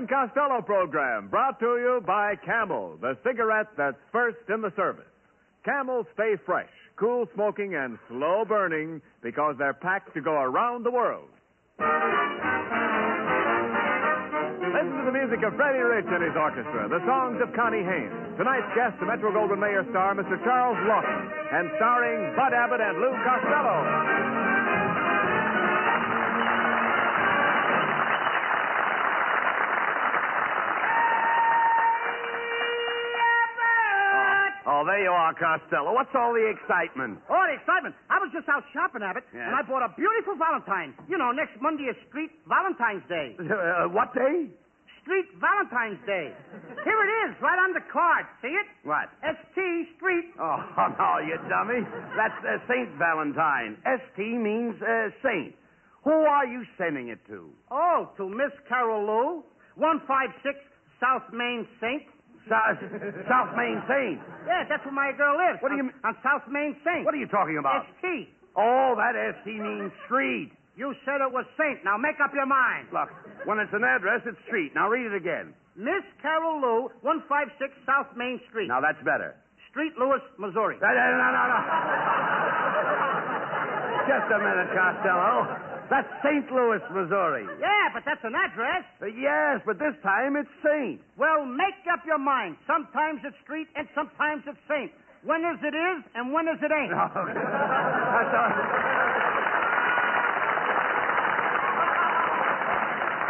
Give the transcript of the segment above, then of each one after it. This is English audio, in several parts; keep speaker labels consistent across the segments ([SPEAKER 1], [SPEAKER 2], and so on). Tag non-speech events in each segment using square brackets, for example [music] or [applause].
[SPEAKER 1] And Costello program brought to you by Camel, the cigarette that's first in the service. Camel stay fresh, cool smoking, and slow burning because they're packed to go around the world. Listen to the music of Freddie Rich and his orchestra, the songs of Connie Haynes. Tonight's guest, the Metro Goldwyn Mayer star, Mr. Charles Laughton, and starring Bud Abbott and Lou Costello.
[SPEAKER 2] Oh, there you are, Costello. What's all the excitement?
[SPEAKER 3] Oh, the excitement. I was just out shopping, Abbott,
[SPEAKER 2] Yeah?
[SPEAKER 3] and I bought a beautiful Valentine. You know, next Monday is Street Valentine's Day. [laughs]
[SPEAKER 2] Uh, what day?
[SPEAKER 3] Street Valentine's Day. Here it is, right on the card. See it?
[SPEAKER 2] What?
[SPEAKER 3] S.T. Street.
[SPEAKER 2] Oh, [laughs] no, you dummy. That's uh, Saint Valentine. S.T. means uh, saint. Who are you sending it to?
[SPEAKER 3] Oh, to Miss Carol Lou, 156 South Main Saint.
[SPEAKER 2] South, South Main Saint.
[SPEAKER 3] Yeah, that's where my girl lives.
[SPEAKER 2] What do you mean-
[SPEAKER 3] On South Main Saint.
[SPEAKER 2] What are you talking about?
[SPEAKER 3] S.T.
[SPEAKER 2] Oh, that S.T. means street.
[SPEAKER 3] You said it was Saint. Now make up your mind.
[SPEAKER 2] Look, when it's an address, it's street. Now read it again.
[SPEAKER 3] Miss Carol Lou, 156 South Main Street.
[SPEAKER 2] Now that's better.
[SPEAKER 3] Street, Lewis, Missouri.
[SPEAKER 2] No, no, no, no. [laughs] Just a minute, Costello. That's St. Louis, Missouri.
[SPEAKER 3] Yeah, but that's an address.
[SPEAKER 2] Uh, yes, but this time it's Saint.
[SPEAKER 3] Well, make up your mind. Sometimes it's street and sometimes it's saint. When is it is and when is it ain't? [laughs] [laughs]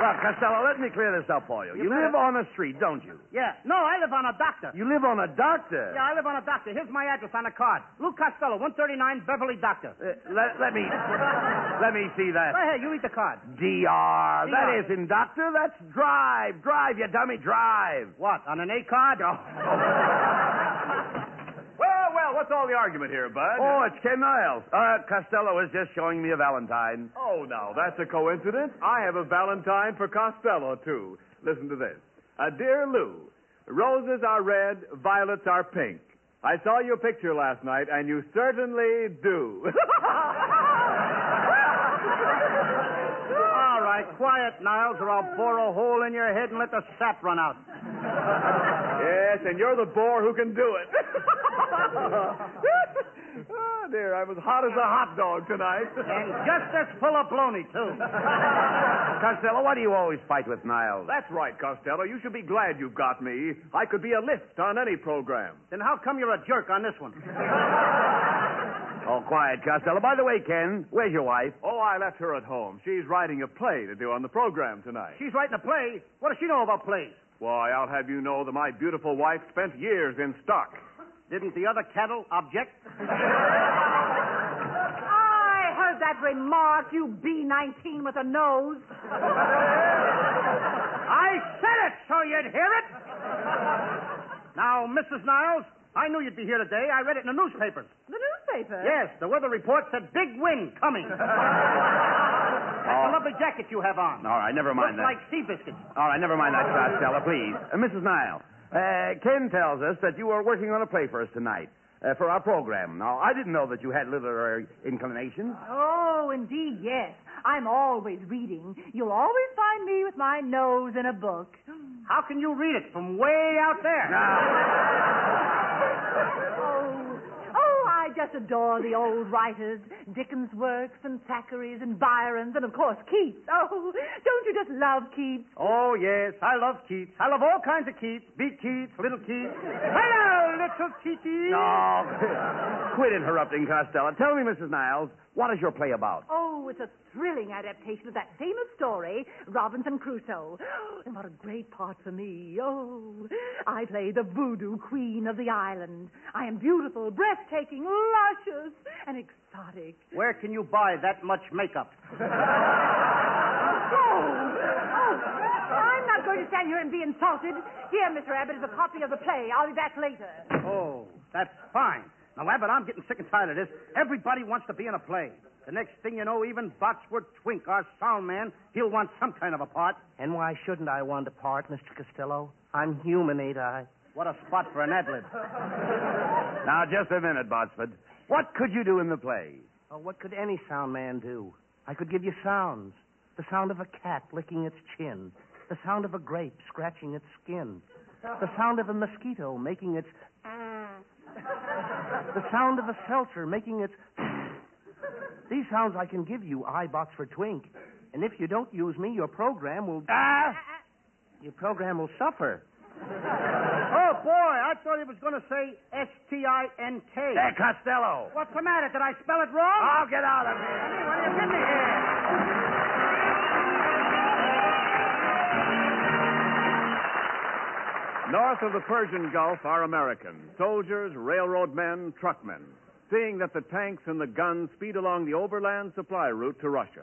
[SPEAKER 2] Well, Costello, let me clear this up for you.
[SPEAKER 3] You
[SPEAKER 2] You,
[SPEAKER 3] better.
[SPEAKER 2] live on a street, don't you?
[SPEAKER 3] Yeah. No, I live on a doctor.
[SPEAKER 2] You live on a doctor.
[SPEAKER 3] Yeah, I live on a doctor. Here's my address on the card. Lou Costello, 139 Beverly Doctor.
[SPEAKER 2] Uh, let, let me let me see
[SPEAKER 3] Go
[SPEAKER 2] that.
[SPEAKER 3] ahead, you read the card.
[SPEAKER 2] DR. That
[SPEAKER 3] DR.
[SPEAKER 2] is in doctor. That's drive. Drive, you dummy, drive.
[SPEAKER 3] What, on an A card?
[SPEAKER 2] Oh, [laughs]
[SPEAKER 1] Well, well, what's all the argument here, Bud?
[SPEAKER 2] oh it's Ken Niles. Uh, Costello was just showing me a Valentine.
[SPEAKER 1] Oh, now, that's a coincidence. I have a Valentine for Costello, too. Listen to this. Uh, dear Lou, roses are red, violets are pink. I saw your picture last night, and you certainly do. [laughs]
[SPEAKER 3] All right, quiet, Niles, or I'll bore a hole in your head and let the sap run out.
[SPEAKER 1] yes, and you're the bore who can do it. [laughs] oh, dear, I'm as hot as a hot dog tonight.
[SPEAKER 3] And just as full of baloney, too.
[SPEAKER 2] Costello, why do you always fight with Niles?
[SPEAKER 1] That's right, Costello. You should be glad you've got me. I could be a lift on any program.
[SPEAKER 3] Then how come you're a jerk on this one?
[SPEAKER 2] Oh, quiet, Costello. By the way, Ken, where's your wife?
[SPEAKER 1] Oh, I left her at home. She's writing a play to do on the program tonight.
[SPEAKER 3] She's writing a play. What does she know about plays?
[SPEAKER 1] Why, I'll have you know that my beautiful wife spent years in stock.
[SPEAKER 3] Didn't the other cattle object? [laughs]
[SPEAKER 4] I heard that remark, you B-19 with a nose.
[SPEAKER 3] I said it so you'd hear it. Now, Mrs. Niles, I knew you'd be here today. I read it in the newspapers.
[SPEAKER 4] The newspaper?
[SPEAKER 3] Yes, the weather report said big wind coming. [laughs] That's a lovely jacket you have on.
[SPEAKER 2] All right, never mind
[SPEAKER 3] Looks
[SPEAKER 2] that.
[SPEAKER 3] like sea biscuits.
[SPEAKER 2] All right, never mind that, Costello, please. Uh, Mrs. Niles, uh, Ken tells us that you are working on a play for us tonight. Uh, for our program. Now, I didn't know that you had literary inclinations.
[SPEAKER 4] Oh, indeed, yes. I'm always reading. You'll always find me with my nose in a book.
[SPEAKER 3] How can you read it from way out there? [laughs]
[SPEAKER 4] Oh, oh, I just adore the old writers, Dickens' works and Thackeray's and Byron's and, of course, Keats. Oh, don't you just love Keats?
[SPEAKER 3] Oh, yes, I love Keats. I love all kinds of Keats. Big Keats, little Keats. Hello, Keaty.
[SPEAKER 2] No. [laughs] Quit interrupting, Costello. Tell me, Mrs. Niles, What is your play about?
[SPEAKER 4] Oh, it's a thrilling adaptation of that famous story, Robinson Crusoe. [gasps] And what a great part for me. Oh, I play the voodoo queen of the island. I am beautiful, breathtaking, luscious, and exotic.
[SPEAKER 3] Where can you buy that much makeup? [laughs]
[SPEAKER 4] Oh, oh, I'm not going to stand here and be insulted. Here, Mr. Abbott, is a copy of the play. I'll be back later.
[SPEAKER 3] Oh, that's fine. Now, Abbott, I'm getting sick and tired of this. Everybody wants to be in a play. The next thing you know, even Botsford Twink, our sound man, he'll want some kind of a part.
[SPEAKER 5] And why shouldn't I want a part, Mr. Costello? I'm human, ain't I?
[SPEAKER 3] What a spot for an ad lib. [laughs]
[SPEAKER 2] Now, just a minute, Botsford. What could you do in the play?
[SPEAKER 5] Oh, what could any sound man do? I could give you sounds. The sound of a cat licking its chin. The sound of a grape scratching its skin. The sound of a mosquito making its... [laughs] the sound of a seltzer making its... These sounds I can give you, I, for Twink. And if you don't use me, your program will...
[SPEAKER 2] Ah!
[SPEAKER 5] Your program will suffer. [laughs]
[SPEAKER 3] Oh, boy, I thought he was going to say S T I N K.
[SPEAKER 2] Hey, Costello.
[SPEAKER 3] What's the matter? Did I spell it wrong?
[SPEAKER 2] I'll get out of here.
[SPEAKER 3] What do you here?
[SPEAKER 1] North of the Persian Gulf are Americans, soldiers, railroad men, truckmen, seeing that the tanks and the guns speed along the overland supply route to Russia.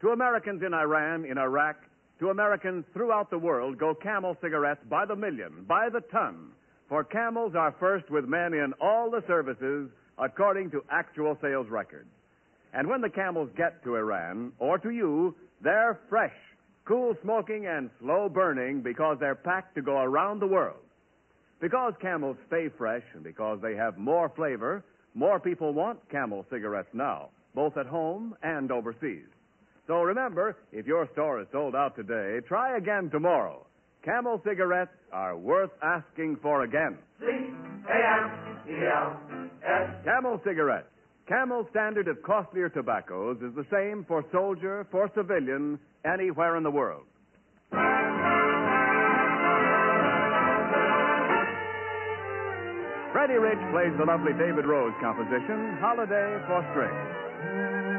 [SPEAKER 1] To Americans in Iran, in Iraq, to Americans throughout the world go camel cigarettes by the million, by the ton. For camels are first with men in all the services according to actual sales records. And when the camels get to Iran or to you, they're fresh, cool smoking, and slow burning because they're packed to go around the world. Because camels stay fresh and because they have more flavor, more people want camel cigarettes now, both at home and overseas. So remember, if your store is sold out today, try again tomorrow. Camel cigarettes are worth asking for again. Camel cigarettes. Camel's standard of costlier tobaccos is the same for soldier, for civilian, anywhere in the world. Freddie Rich plays the lovely David Rose composition, Holiday for Strings.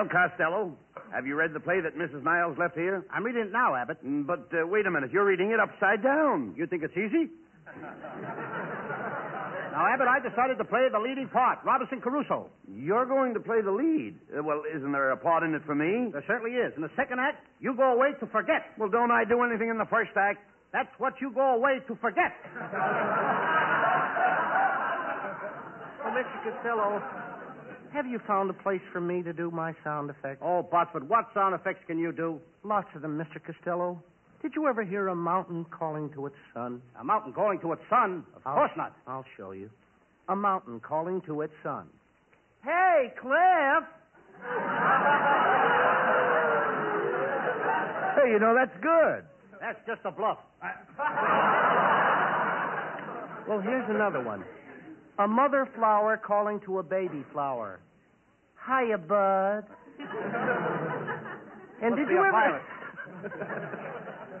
[SPEAKER 2] Well, Costello, have you read the play that Mrs. Niles left here?
[SPEAKER 3] I'm reading it now, Abbott.
[SPEAKER 2] Mm, But uh, wait a minute, you're reading it upside down.
[SPEAKER 3] You think it's easy? [laughs] now, Abbott, I decided to play the leading part, Robinson Crusoe.
[SPEAKER 2] You're going to play the lead. Uh, well, isn't there a part in it for me?
[SPEAKER 3] There certainly is. In the second act, you go away to forget.
[SPEAKER 2] Well, don't I do anything in the first act?
[SPEAKER 3] That's what you go away to forget. [laughs]
[SPEAKER 5] Oh, Mr. Costello, have you found a place for me to do my sound effects?
[SPEAKER 3] Oh, Botsford, what sound effects can you do?
[SPEAKER 5] Lots of them, Mr. Costello. Did you ever hear a mountain calling to its son?
[SPEAKER 3] A mountain calling to its sun? Of
[SPEAKER 5] I'll-
[SPEAKER 3] course not.
[SPEAKER 5] I'll show you. A mountain calling to its son.
[SPEAKER 4] Hey, Cliff!
[SPEAKER 2] Hey, you know, that's good.
[SPEAKER 3] That's just a bluff.
[SPEAKER 5] Well, here's another one. A mother flower calling to a baby flower. Hiya, bud. [laughs] and
[SPEAKER 3] Must
[SPEAKER 5] did you
[SPEAKER 3] a
[SPEAKER 5] ever
[SPEAKER 3] pilot.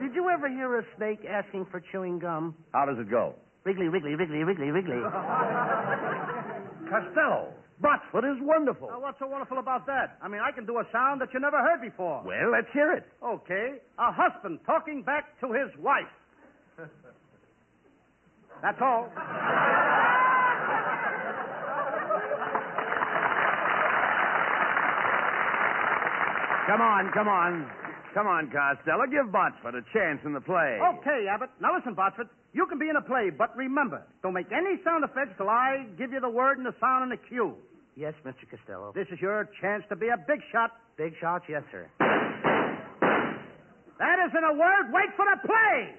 [SPEAKER 3] [laughs]
[SPEAKER 5] did you ever hear a snake asking for chewing gum?
[SPEAKER 2] How does it go?
[SPEAKER 5] Wriggly, wriggly, wriggly, wriggly, wriggly. [laughs]
[SPEAKER 2] Costello, Botsford is wonderful.
[SPEAKER 3] Now, what's so wonderful about that? I mean, I can do a sound that you never heard before.
[SPEAKER 2] Well, let's hear it.
[SPEAKER 3] Okay. A husband talking back to his wife. That's all.
[SPEAKER 2] Come on, come on. Come on, Costello. Give Botsford a chance in the play.
[SPEAKER 3] Okay, Abbott. Now listen, Botsford. You can be in a play, but remember, don't make any sound effects till I give you the word and the sound and the cue.
[SPEAKER 5] yes, Mr. Costello.
[SPEAKER 3] This is your chance to be a big shot.
[SPEAKER 5] Big shots, yes, sir.
[SPEAKER 3] That isn't a word. Wait for the play.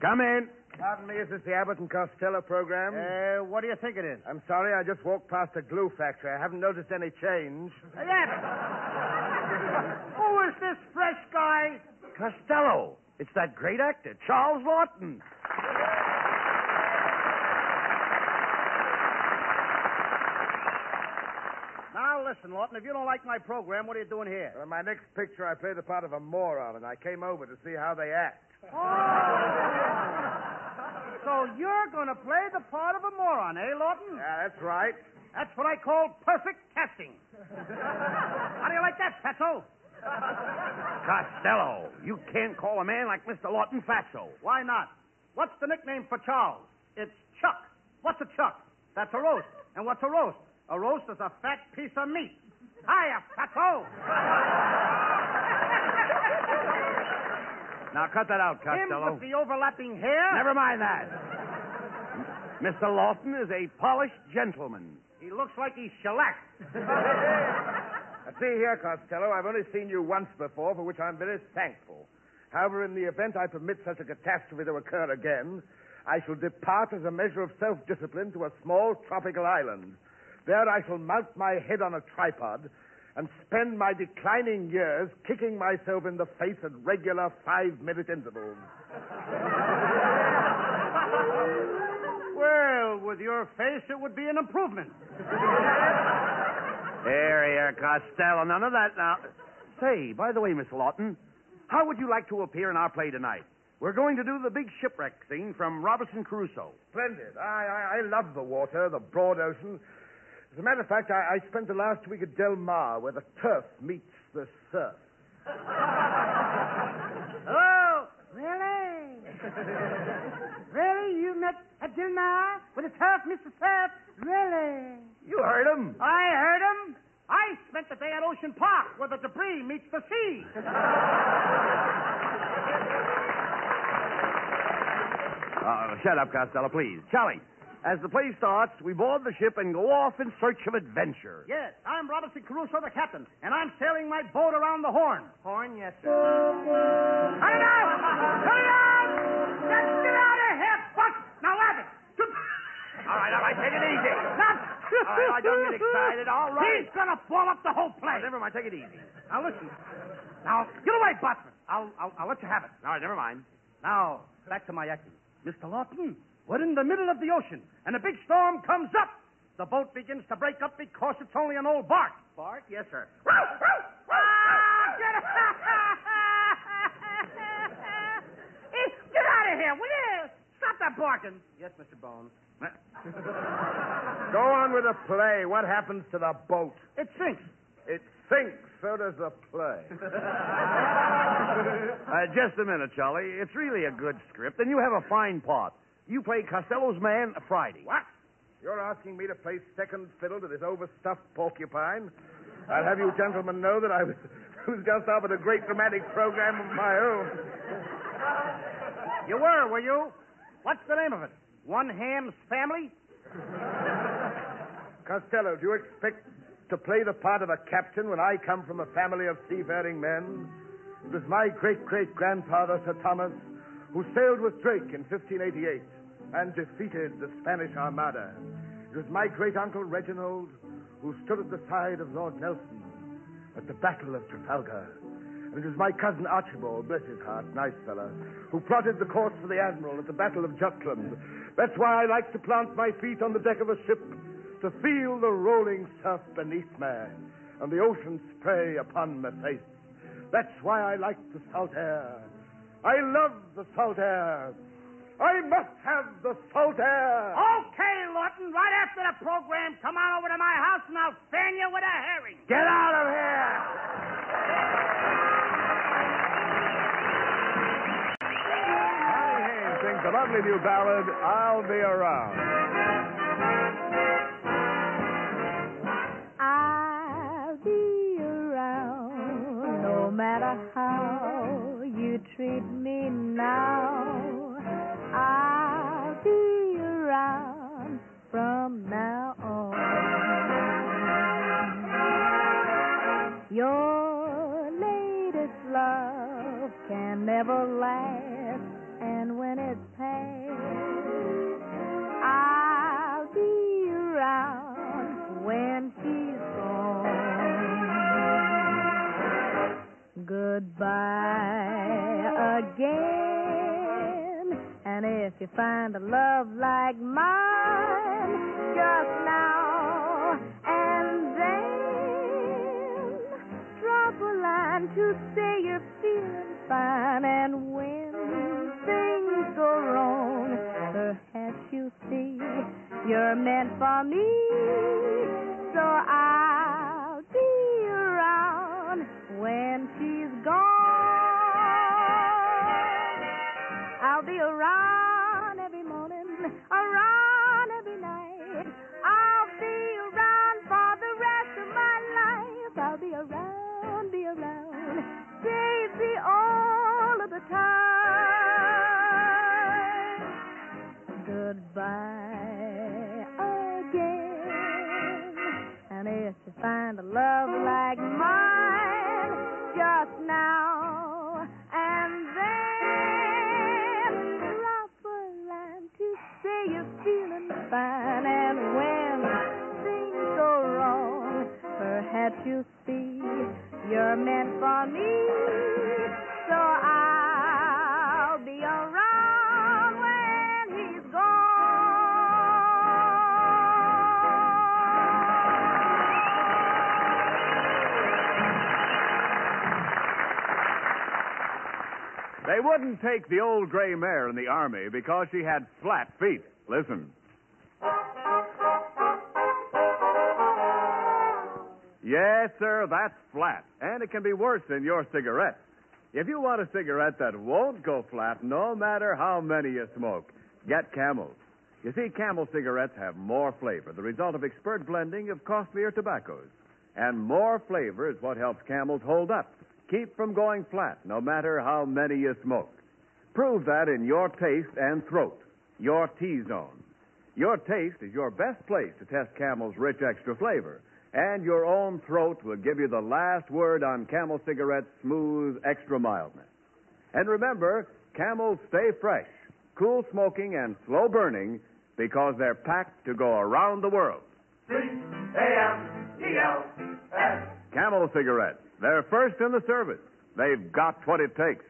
[SPEAKER 2] Come in.
[SPEAKER 6] Pardon me, is this the Abbott and Costello program?
[SPEAKER 3] Uh, what do you think it is?
[SPEAKER 6] I'm sorry, I just walked past a glue factory. I haven't noticed any change.
[SPEAKER 3] Hey, Who is this fresh guy?
[SPEAKER 2] Costello. It's that great actor, Charles Laughton.
[SPEAKER 3] Now listen, Laughton. If you don't like my program, what are you doing here?
[SPEAKER 6] Well, in my next picture, I play the part of a moron, and I came over to see how they act.
[SPEAKER 3] So you're going to play the part of a moron, eh, Laughton?
[SPEAKER 6] Yeah, that's right.
[SPEAKER 3] That's what I call perfect casting. How do you like that, Fatso?
[SPEAKER 2] Costello, you can't call a man like Mr. Laughton fatso.
[SPEAKER 3] Why not? What's the nickname for Charles? It's Chuck. What's a Chuck? That's a roast. And what's a roast? A roast is a fat piece of meat. Hiya, Fatso.
[SPEAKER 2] Now cut that out,
[SPEAKER 3] Him
[SPEAKER 2] Costello.
[SPEAKER 3] with the overlapping hair.
[SPEAKER 2] Never mind that. Mr. Laughton is a polished gentleman.
[SPEAKER 3] He looks like he's shellacked. [laughs]
[SPEAKER 6] Now, see here, Costello, I've only seen you once before, for which I'm very thankful. However, in the event I permit such a catastrophe to occur again, I shall depart as a measure of self-discipline to a small tropical island. There I shall mount my head on a tripod and spend my declining years kicking myself in the face at regular five-minute intervals.
[SPEAKER 3] Well, with your face, it would be an improvement.
[SPEAKER 2] Here, here, Costello. None of that now. Say, by the way, Miss Laughton, how would you like to appear in our play tonight? We're going to do the big shipwreck scene from Robinson Crusoe.
[SPEAKER 6] Splendid. I, I, I love the water, the broad ocean. As a matter of fact, I, I spent the last week at Del Mar, where the turf meets the surf. [laughs]
[SPEAKER 7] Oh, really? really? You met at Del Mar with a tough Mr. Surf? Really?
[SPEAKER 2] You heard him.
[SPEAKER 7] I heard him.
[SPEAKER 3] I spent the day at Ocean Park where the debris meets the sea. [laughs]
[SPEAKER 2] Uh, shut up, Costello, please. Charlie, as the play starts, we board the ship and go off in search of adventure.
[SPEAKER 3] Yes, I'm Robinson Crusoe, the captain, and I'm sailing my boat around the Horn.
[SPEAKER 5] Horn, yes, sir.
[SPEAKER 3] Cut it out! Cut it out! Let's get out of here, Buck! Now, Abbott!
[SPEAKER 2] All right, all right, take it easy.
[SPEAKER 3] Not...
[SPEAKER 2] All right, all right, don't get excited. All right.
[SPEAKER 3] He's gonna blow up the whole
[SPEAKER 2] Oh,
[SPEAKER 3] place.
[SPEAKER 2] never mind, take it easy.
[SPEAKER 3] Now, listen. Now, get away, Butler. I'll, I'll, I'll let you have it.
[SPEAKER 2] All right, never mind.
[SPEAKER 3] Now, back to my acting. Mr. Laughton, we're in the middle of the ocean, and a big storm comes up. The boat begins to break up because it's only an old bark.
[SPEAKER 5] Bark, yes, sir.
[SPEAKER 3] Get,
[SPEAKER 7] Get out of here, will you?
[SPEAKER 3] Stop that barking.
[SPEAKER 5] Yes, Mr. Bones. [laughs]
[SPEAKER 6] Go on with the play. What happens to the boat?
[SPEAKER 3] It sinks.
[SPEAKER 6] It sinks. So does the play. [laughs]
[SPEAKER 2] Uh, just a minute, Charlie. It's really a good script, and you have a fine part. You play Costello's man Friday.
[SPEAKER 6] What? You're asking me to play second fiddle to this overstuffed porcupine? I'll have you gentlemen know that I was, [laughs] was just up at a great dramatic program of my own.
[SPEAKER 3] You were, were you? What's the name of it? One Ham's Family?
[SPEAKER 6] Costello, do you expect to play the part of a captain when I come from a family of seafaring men? It was my great great grandfather, Sir Thomas, who sailed with Drake in 1588 and defeated the Spanish Armada. It was my great uncle Reginald who stood at the side of Lord Nelson at the Battle of Trafalgar. And it was my cousin Archibald, bless his heart, nice fellow, who plotted the course for the Admiral at the Battle of Jutland. That's why I like to plant my feet on the deck of a ship, to feel the rolling surf beneath me and the ocean spray upon my face. That's why I like the salt air. I love the salt air. I must have the salt air.
[SPEAKER 3] Okay, Laughton, right after the program, come on over to my house and I'll fan you with a herring.
[SPEAKER 6] Get out of here!
[SPEAKER 1] Connie Haynes sings the lovely new ballad, I'll Be Around.
[SPEAKER 4] I'll be around no matter how you treat me now. Never last, and when it's past, I'll be around when she's gone. Goodbye again, and if you find a love like mine, just now and then drop a line fine, and when things go wrong, perhaps you see you're meant for me. So I'll
[SPEAKER 1] They wouldn't take the old gray mare in the army because she had flat feet. Listen. Yes, sir, that's flat. And it can be worse than your cigarette. If you want a cigarette that won't go flat no matter how many you smoke, get Camels. You see, Camel cigarettes have more flavor, the result of expert blending of costlier tobaccos. And more flavor is what helps Camels hold up, keep from going flat, no matter how many you smoke. Prove that in your taste and throat, your T zone. Your taste is your best place to test Camel's rich extra flavor, and your own throat will give you the last word on Camel cigarettes' smooth extra mildness. And remember, Camels stay fresh, cool smoking, and slow burning because they're packed to go around the world.
[SPEAKER 8] C-A-M-E-L-S.
[SPEAKER 1] Camel cigarettes. They're first in the service. They've got what it takes.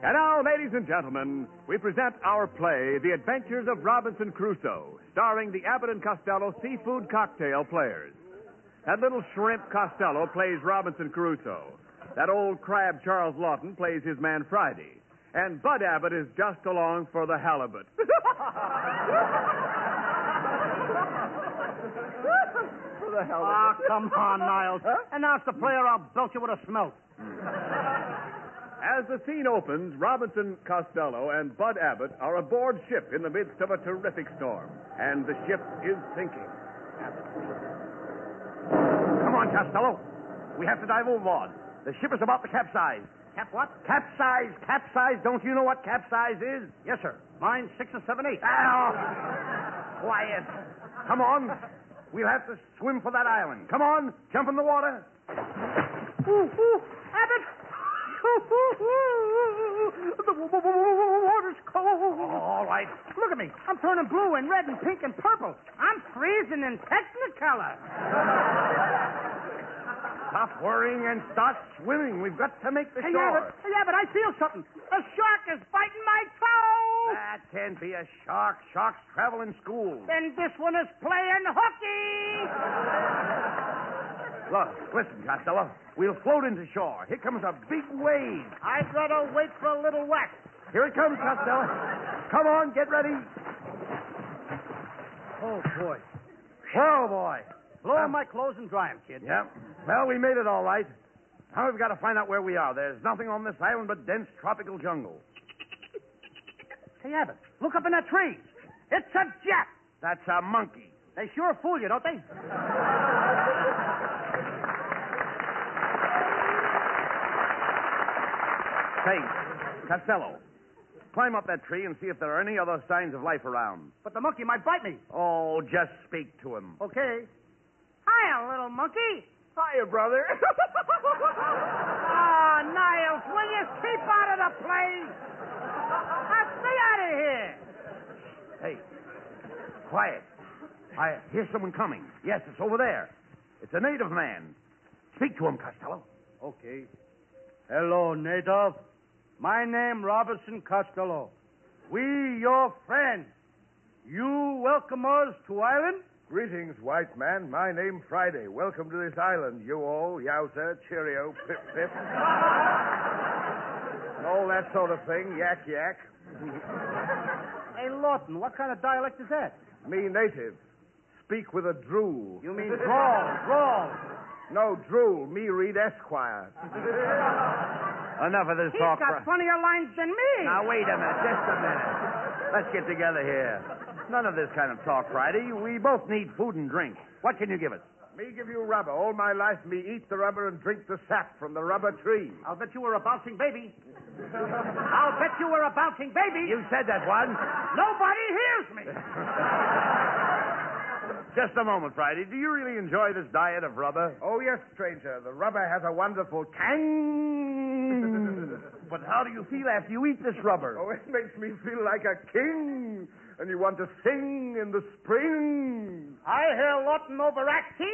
[SPEAKER 1] And now, ladies and gentlemen, we present our play, The Adventures of Robinson Crusoe, starring the Abbott and Costello Seafood Cocktail Players. That little shrimp Costello plays Robinson Crusoe. That old crab Charles Laughton plays his man Friday. And Bud Abbott is just along for the halibut. [laughs] for the halibut.
[SPEAKER 3] Ah, come on, Niles. Announce the player, I'll belt you with a smelt.
[SPEAKER 1] As the scene opens, Robinson Costello and Bud Abbott are aboard ship in the midst of a terrific storm, and the ship is sinking.
[SPEAKER 2] Come on, Costello. We have to dive overboard. The ship is about to capsize.
[SPEAKER 3] Cap what?
[SPEAKER 2] Capsize, capsize. Don't you know what capsize is?
[SPEAKER 3] Yes, sir. Mine's six and seven eight.
[SPEAKER 2] Ow! Quiet. Come on. We'll have to swim for that island. Come on. Jump in the water.
[SPEAKER 7] Ooh, ooh, Abbott!
[SPEAKER 3] the water's cold.
[SPEAKER 2] All right.
[SPEAKER 3] Look at me. I'm turning blue and red and pink and purple. I'm freezing in Technicolor.
[SPEAKER 2] Stop worrying and start swimming. We've got to make the
[SPEAKER 3] Hey,
[SPEAKER 2] shore.
[SPEAKER 3] yeah, but, yeah, but I feel something. A shark is biting my toe.
[SPEAKER 2] That can't be a shark. Sharks travel in schools.
[SPEAKER 3] Then this one is playing hooky. [laughs]
[SPEAKER 2] Look, listen, Costello. We'll float into shore. Here comes a big wave.
[SPEAKER 3] I've got to wait for a little wet.
[SPEAKER 2] Here it comes, Costello. Come on, get ready.
[SPEAKER 3] Oh, boy. Whoa, boy. Blow on my clothes and dry 'em, kid.
[SPEAKER 2] Yep. Well, we made it all right. Now we've got to find out where we are. There's nothing on this island but dense tropical jungle.
[SPEAKER 3] Hey, Abbott, look up in that tree. It's a jet.
[SPEAKER 2] That's a monkey.
[SPEAKER 3] They sure fool you, don't they?
[SPEAKER 2] Say, Costello, climb up that tree and see if there are any other signs of life around.
[SPEAKER 3] But the monkey might bite me.
[SPEAKER 2] Oh, just speak to him.
[SPEAKER 3] Okay. Hiya, little monkey.
[SPEAKER 6] Hiya, brother. [laughs]
[SPEAKER 3] Ah, Niles, will you keep out of the play? Now, stay out of here.
[SPEAKER 2] Hey, quiet. I hear someone coming. Yes, it's over there. It's a native man. Speak to him, Costello.
[SPEAKER 3] Okay. Hello, native. My name Robinson Costello. We your friends. You welcome us to island?
[SPEAKER 6] Greetings, white man. My name Friday. Welcome to this island. You all, yowza, cheerio, pip pip. [laughs] all that sort of thing. Yak yak.
[SPEAKER 3] Hey, Laughton, what kind of dialect is that?
[SPEAKER 6] Me native. Speak with a drool.
[SPEAKER 3] You mean drawl, drawl.
[SPEAKER 6] No, drool. Me read Esquire. [laughs]
[SPEAKER 2] Enough of this
[SPEAKER 3] He's
[SPEAKER 2] talk.
[SPEAKER 3] got
[SPEAKER 2] Fri-
[SPEAKER 3] funnier lines than me.
[SPEAKER 2] Now, wait a minute. Just a minute. Let's get together here. None of this kind of talk, Friday. We both need food and drink. What can you give us?
[SPEAKER 6] Me give you rubber. All my life, me eat the rubber and drink the sap from the rubber tree.
[SPEAKER 3] I'll bet you were a bouncing baby. I'll bet you were a bouncing baby.
[SPEAKER 2] You said that one.
[SPEAKER 3] Nobody hears me.
[SPEAKER 2] Just a moment, Friday. Do you really enjoy this diet of rubber?
[SPEAKER 6] Oh, yes, stranger. The rubber has a wonderful tang.
[SPEAKER 2] But how do you feel after you eat this rubber?
[SPEAKER 6] Oh, it makes me feel like a king. And you want to sing in the spring.
[SPEAKER 3] I hear Laughton overacting.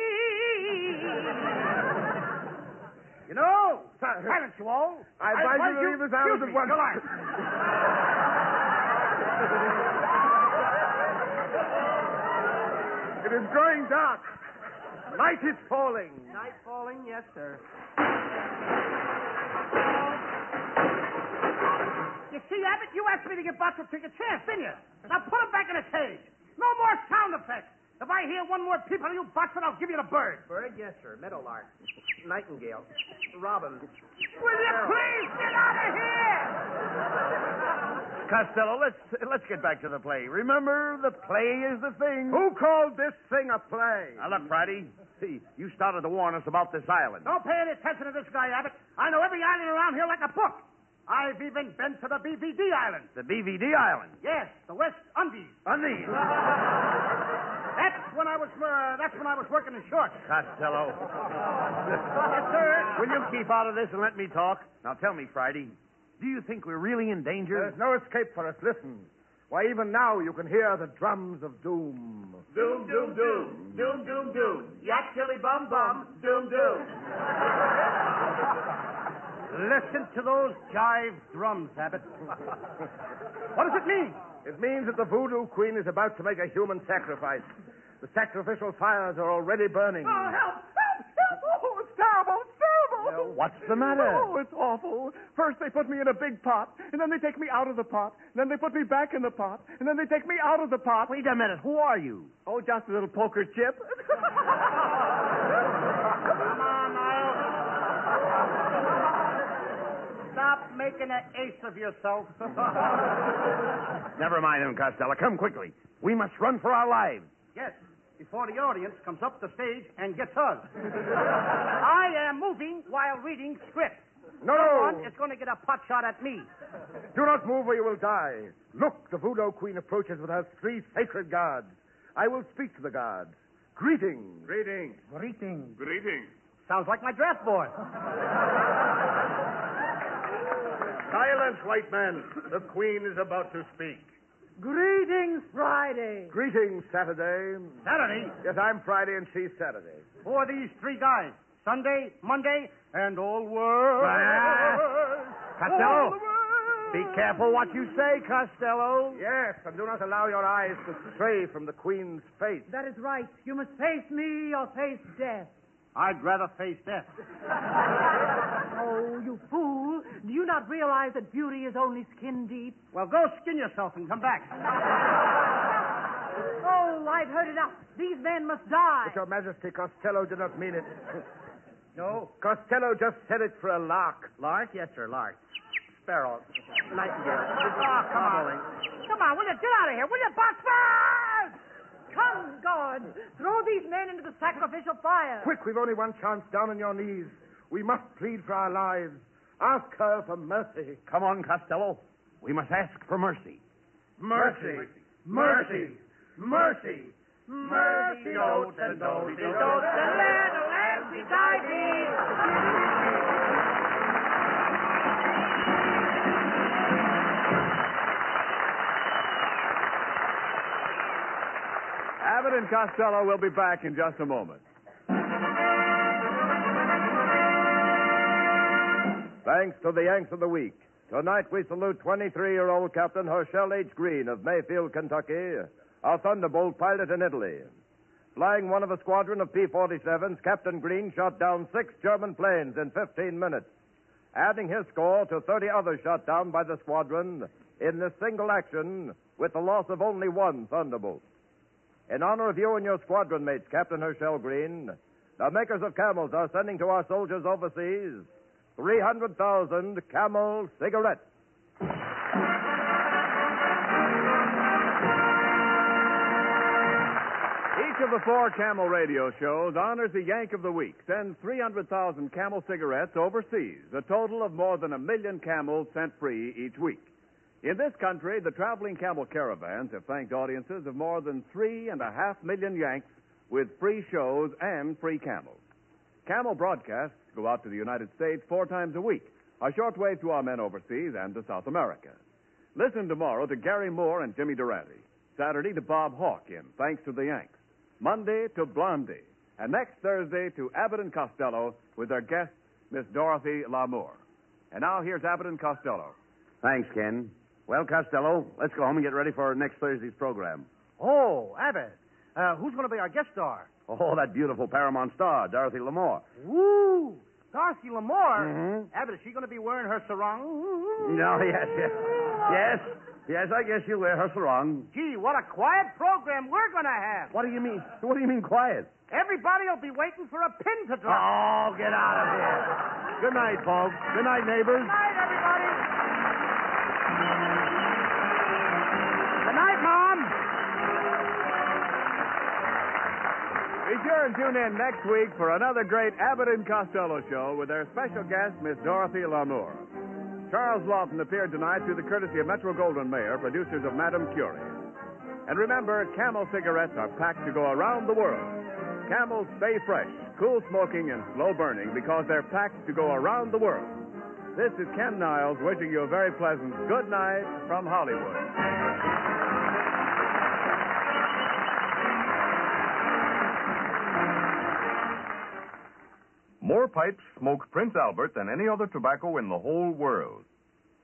[SPEAKER 3] You know, uh-huh. silence you all.
[SPEAKER 6] I advise you to leave this island
[SPEAKER 3] Excuse
[SPEAKER 6] at
[SPEAKER 3] me,
[SPEAKER 6] once. It is growing dark. Night is falling.
[SPEAKER 5] Night falling, yes, sir.
[SPEAKER 3] You see, Abbott, you asked me to give Botsford a chance, didn't you? Now put him back in a cage. No more sound effects. If I hear one more peep out of you, Botsford, I'll give you the bird.
[SPEAKER 5] Bird, yes, sir. Meadowlark. Nightingale. Robin.
[SPEAKER 3] Will you please get out of here?
[SPEAKER 2] Costello, let's let's get back to the play. Remember, the play is the thing.
[SPEAKER 6] Who called this thing a play?
[SPEAKER 2] Now look, Friday. See, you started to warn us about this island.
[SPEAKER 3] Don't pay any attention to this guy, Abbott. I know every island around here like a book. I've even been to the BVD Island.
[SPEAKER 2] The BVD island.
[SPEAKER 3] Yes, the West Indies.
[SPEAKER 2] Undies.
[SPEAKER 3] That's when I was uh, that's when I was working in shorts.
[SPEAKER 2] Costello.
[SPEAKER 3] yes, sir.
[SPEAKER 2] Will you keep out of this and let me talk? Now tell me, Friday, do you think we're really in danger?
[SPEAKER 6] There's no escape for us. Listen. Why, even now you can hear the drums of doom.
[SPEAKER 1] Doom, doom, doom. Doom, doom, doom. Yak, chili, bum, bum. Doom, doom.
[SPEAKER 3] Listen to those jive drums, Abbott. [laughs] what does it mean?
[SPEAKER 6] It means that the voodoo queen is about to make a human sacrifice. The sacrificial fires are already burning.
[SPEAKER 1] Oh, help! Help! Help! Oh, it's terrible! It's terrible!
[SPEAKER 2] What's the matter?
[SPEAKER 1] Oh, it's awful. First they put me in a big pot, and then they take me out of the pot, and then they put me back in the pot, and then they take me out of the pot.
[SPEAKER 2] Wait a minute. Who are you?
[SPEAKER 1] Oh, just a little poker chip. [laughs]
[SPEAKER 3] Come on, Niles. Stop making an ace of yourself. [laughs]
[SPEAKER 2] Never mind him, Costello. Come quickly. We must run for our lives.
[SPEAKER 3] yes, before the audience comes up the stage and gets us. [laughs] I am moving while reading script.
[SPEAKER 6] No,
[SPEAKER 3] Someone
[SPEAKER 6] no.
[SPEAKER 3] is going to get a pot shot at me.
[SPEAKER 6] Do not move or you will die. Look, the voodoo queen approaches with her three sacred guards. I will speak to the guards. Greetings. Greetings.
[SPEAKER 3] Greetings.
[SPEAKER 1] Greetings.
[SPEAKER 3] Sounds like my draft board. [laughs]
[SPEAKER 6] Silence, white man. The Queen is about to speak.
[SPEAKER 4] Greetings, Friday.
[SPEAKER 6] Greetings, Saturday.
[SPEAKER 3] Saturday?
[SPEAKER 6] Yes, I'm Friday and she's Saturday.
[SPEAKER 3] Who are these three guys? Sunday, Monday, and all world.
[SPEAKER 2] Costello.
[SPEAKER 3] All the world.
[SPEAKER 2] Be careful what you say, Costello.
[SPEAKER 6] Yes, and do not allow your eyes to stray from the Queen's face.
[SPEAKER 4] That is right. You must face me or face death.
[SPEAKER 3] I'd rather face death. [laughs]
[SPEAKER 4] Oh, you fool. Do you not realize that beauty is only skin deep?
[SPEAKER 3] Well, go skin yourself and come back. [laughs]
[SPEAKER 4] Oh, I've heard enough. These men must die.
[SPEAKER 6] But, Your Majesty, Costello did not mean it. [laughs]
[SPEAKER 3] No?
[SPEAKER 6] Costello just said it for a lark.
[SPEAKER 2] Lark? Yes, sir, Lark. Sparrow. Nightingale.
[SPEAKER 3] Oh, come on. Come on, will you get out of here? Will you, Botsford?
[SPEAKER 4] Come, guards. Throw these men into the sacrificial fire.
[SPEAKER 6] Quick, we've only one chance. Down on your knees. We must plead for our lives. Ask her for mercy.
[SPEAKER 2] Come on, Costello. We must ask for mercy.
[SPEAKER 6] Mercy. Mercy. Mercy.
[SPEAKER 4] Mercy,
[SPEAKER 3] oats and oats and oats and land, land beside me.
[SPEAKER 1] Abbott and Costello will be back in just a moment.
[SPEAKER 8] Thanks to the Yanks of the Week. Tonight we salute 23-year-old Captain Herschel H. Green of Mayfield, Kentucky, a Thunderbolt pilot in Italy. Flying one of a squadron of P-47s, Captain Green shot down six German planes in 15 minutes, adding his score to 30 others shot down by the squadron in this single action with the loss of only one Thunderbolt. In honor of you and your squadron mates, Captain Herschel Green, the makers of camels are sending to our soldiers overseas 300,000 camel cigarettes.
[SPEAKER 1] Each of the four Camel radio shows honors the Yank of the Week, sends 300,000 Camel cigarettes overseas, a total of more than a million camels sent free each week. In this country, the traveling camel caravans have thanked audiences of more than three and a half million Yanks with free shows and free camels. Camel broadcasts go out to the United States four times a week, a shortwave to our men overseas and to South America. Listen tomorrow to Garry Moore and Jimmy Durante. Saturday to Bob Hawk in Thanks to the Yanks. Monday to Blondie. And next Thursday to Abbott and Costello with their guest, Miss Dorothy Lamour. And now here's Abbott and Costello.
[SPEAKER 2] Thanks, Ken. Well, Costello, let's go home and get ready for next Thursday's program.
[SPEAKER 3] Oh, Abbott. Uh, who's going to be our guest star?
[SPEAKER 2] Oh, that beautiful Paramount star, Dorothy Lamour.
[SPEAKER 3] Woo! Darcy Lamore.
[SPEAKER 2] Mhm.
[SPEAKER 3] Abbott, is she going to be wearing her sarong?
[SPEAKER 2] No, yes, yes. Yes, yes, I guess you'll wear her sarong.
[SPEAKER 3] Gee, what a quiet program we're going to have.
[SPEAKER 2] What do you mean? What do you mean quiet?
[SPEAKER 3] Everybody will be waiting for a pin to drop.
[SPEAKER 2] Oh, get out of here. Good night, folks. Good night, neighbors.
[SPEAKER 3] Good night, everybody.
[SPEAKER 1] And tune in next week for another great Abbott and Costello show with their special guest, Miss Dorothy Lamour. Charles Laughton appeared tonight through the courtesy of Metro Goldwyn Mayer, producers of Madame Curie. And remember, Camel cigarettes are packed to go around the world. Camels stay fresh, cool smoking, and slow burning because they're packed to go around the world. This is Ken Niles wishing you a very pleasant good night from Hollywood.
[SPEAKER 9] More pipes smoke Prince Albert than any other tobacco in the whole world.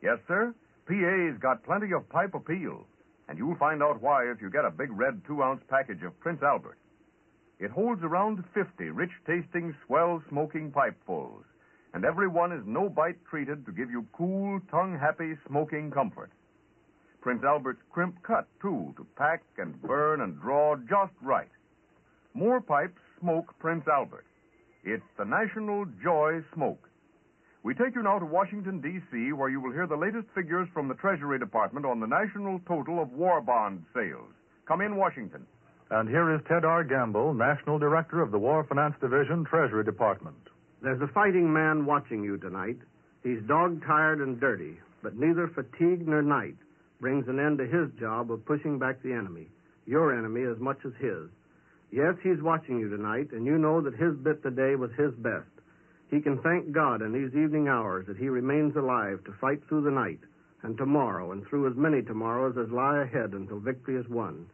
[SPEAKER 9] Yes, sir, PA's got plenty of pipe appeal, and you'll find out why if you get a big red two ounce package of Prince Albert. It holds around 50 rich tasting, swell smoking pipefuls, and every one is no bite treated to give you cool, tongue happy smoking comfort. Prince Albert's crimp cut, too, to pack and burn and draw just right. More pipes smoke Prince Albert. It's the National Joy Smoke. We take you now to Washington, D.C., where you will hear the latest figures from the Treasury Department on the national total of war bond sales. Come in, Washington.
[SPEAKER 10] And here is Ted R. Gamble, National Director of the War Finance Division, Treasury Department.
[SPEAKER 11] There's a fighting man watching you tonight. He's dog tired and dirty, but neither fatigue nor night brings an end to his job of pushing back the enemy, your enemy as much as his. Yes, he's watching you tonight, and you know that his bit today was his best. He can thank God in these evening hours that he remains alive to fight through the night and tomorrow and through as many tomorrows as lie ahead until victory is won.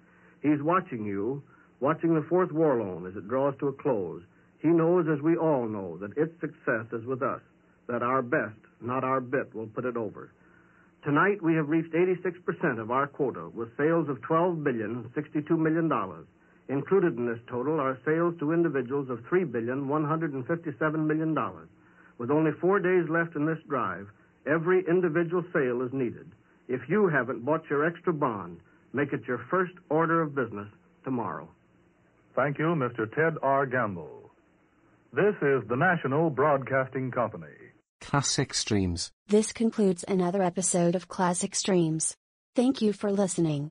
[SPEAKER 11] He's watching you, watching the fourth war loan as it draws to a close. He knows, as we all know, that its success is with us, that our best, not our bit, will put it over. Tonight we have reached 86% of our quota with sales of $12 billion, $62 million. Included in this total are sales to individuals of $3 billion, $157 million. With only four days left in this drive, every individual sale is needed. If you haven't bought your extra bond, make it your first order of business tomorrow.
[SPEAKER 10] Thank you, Mr. Ted R. Gamble. This is the National Broadcasting Company.
[SPEAKER 12] Classic Streams.
[SPEAKER 13] This concludes another episode of Classic Streams. Thank you for listening.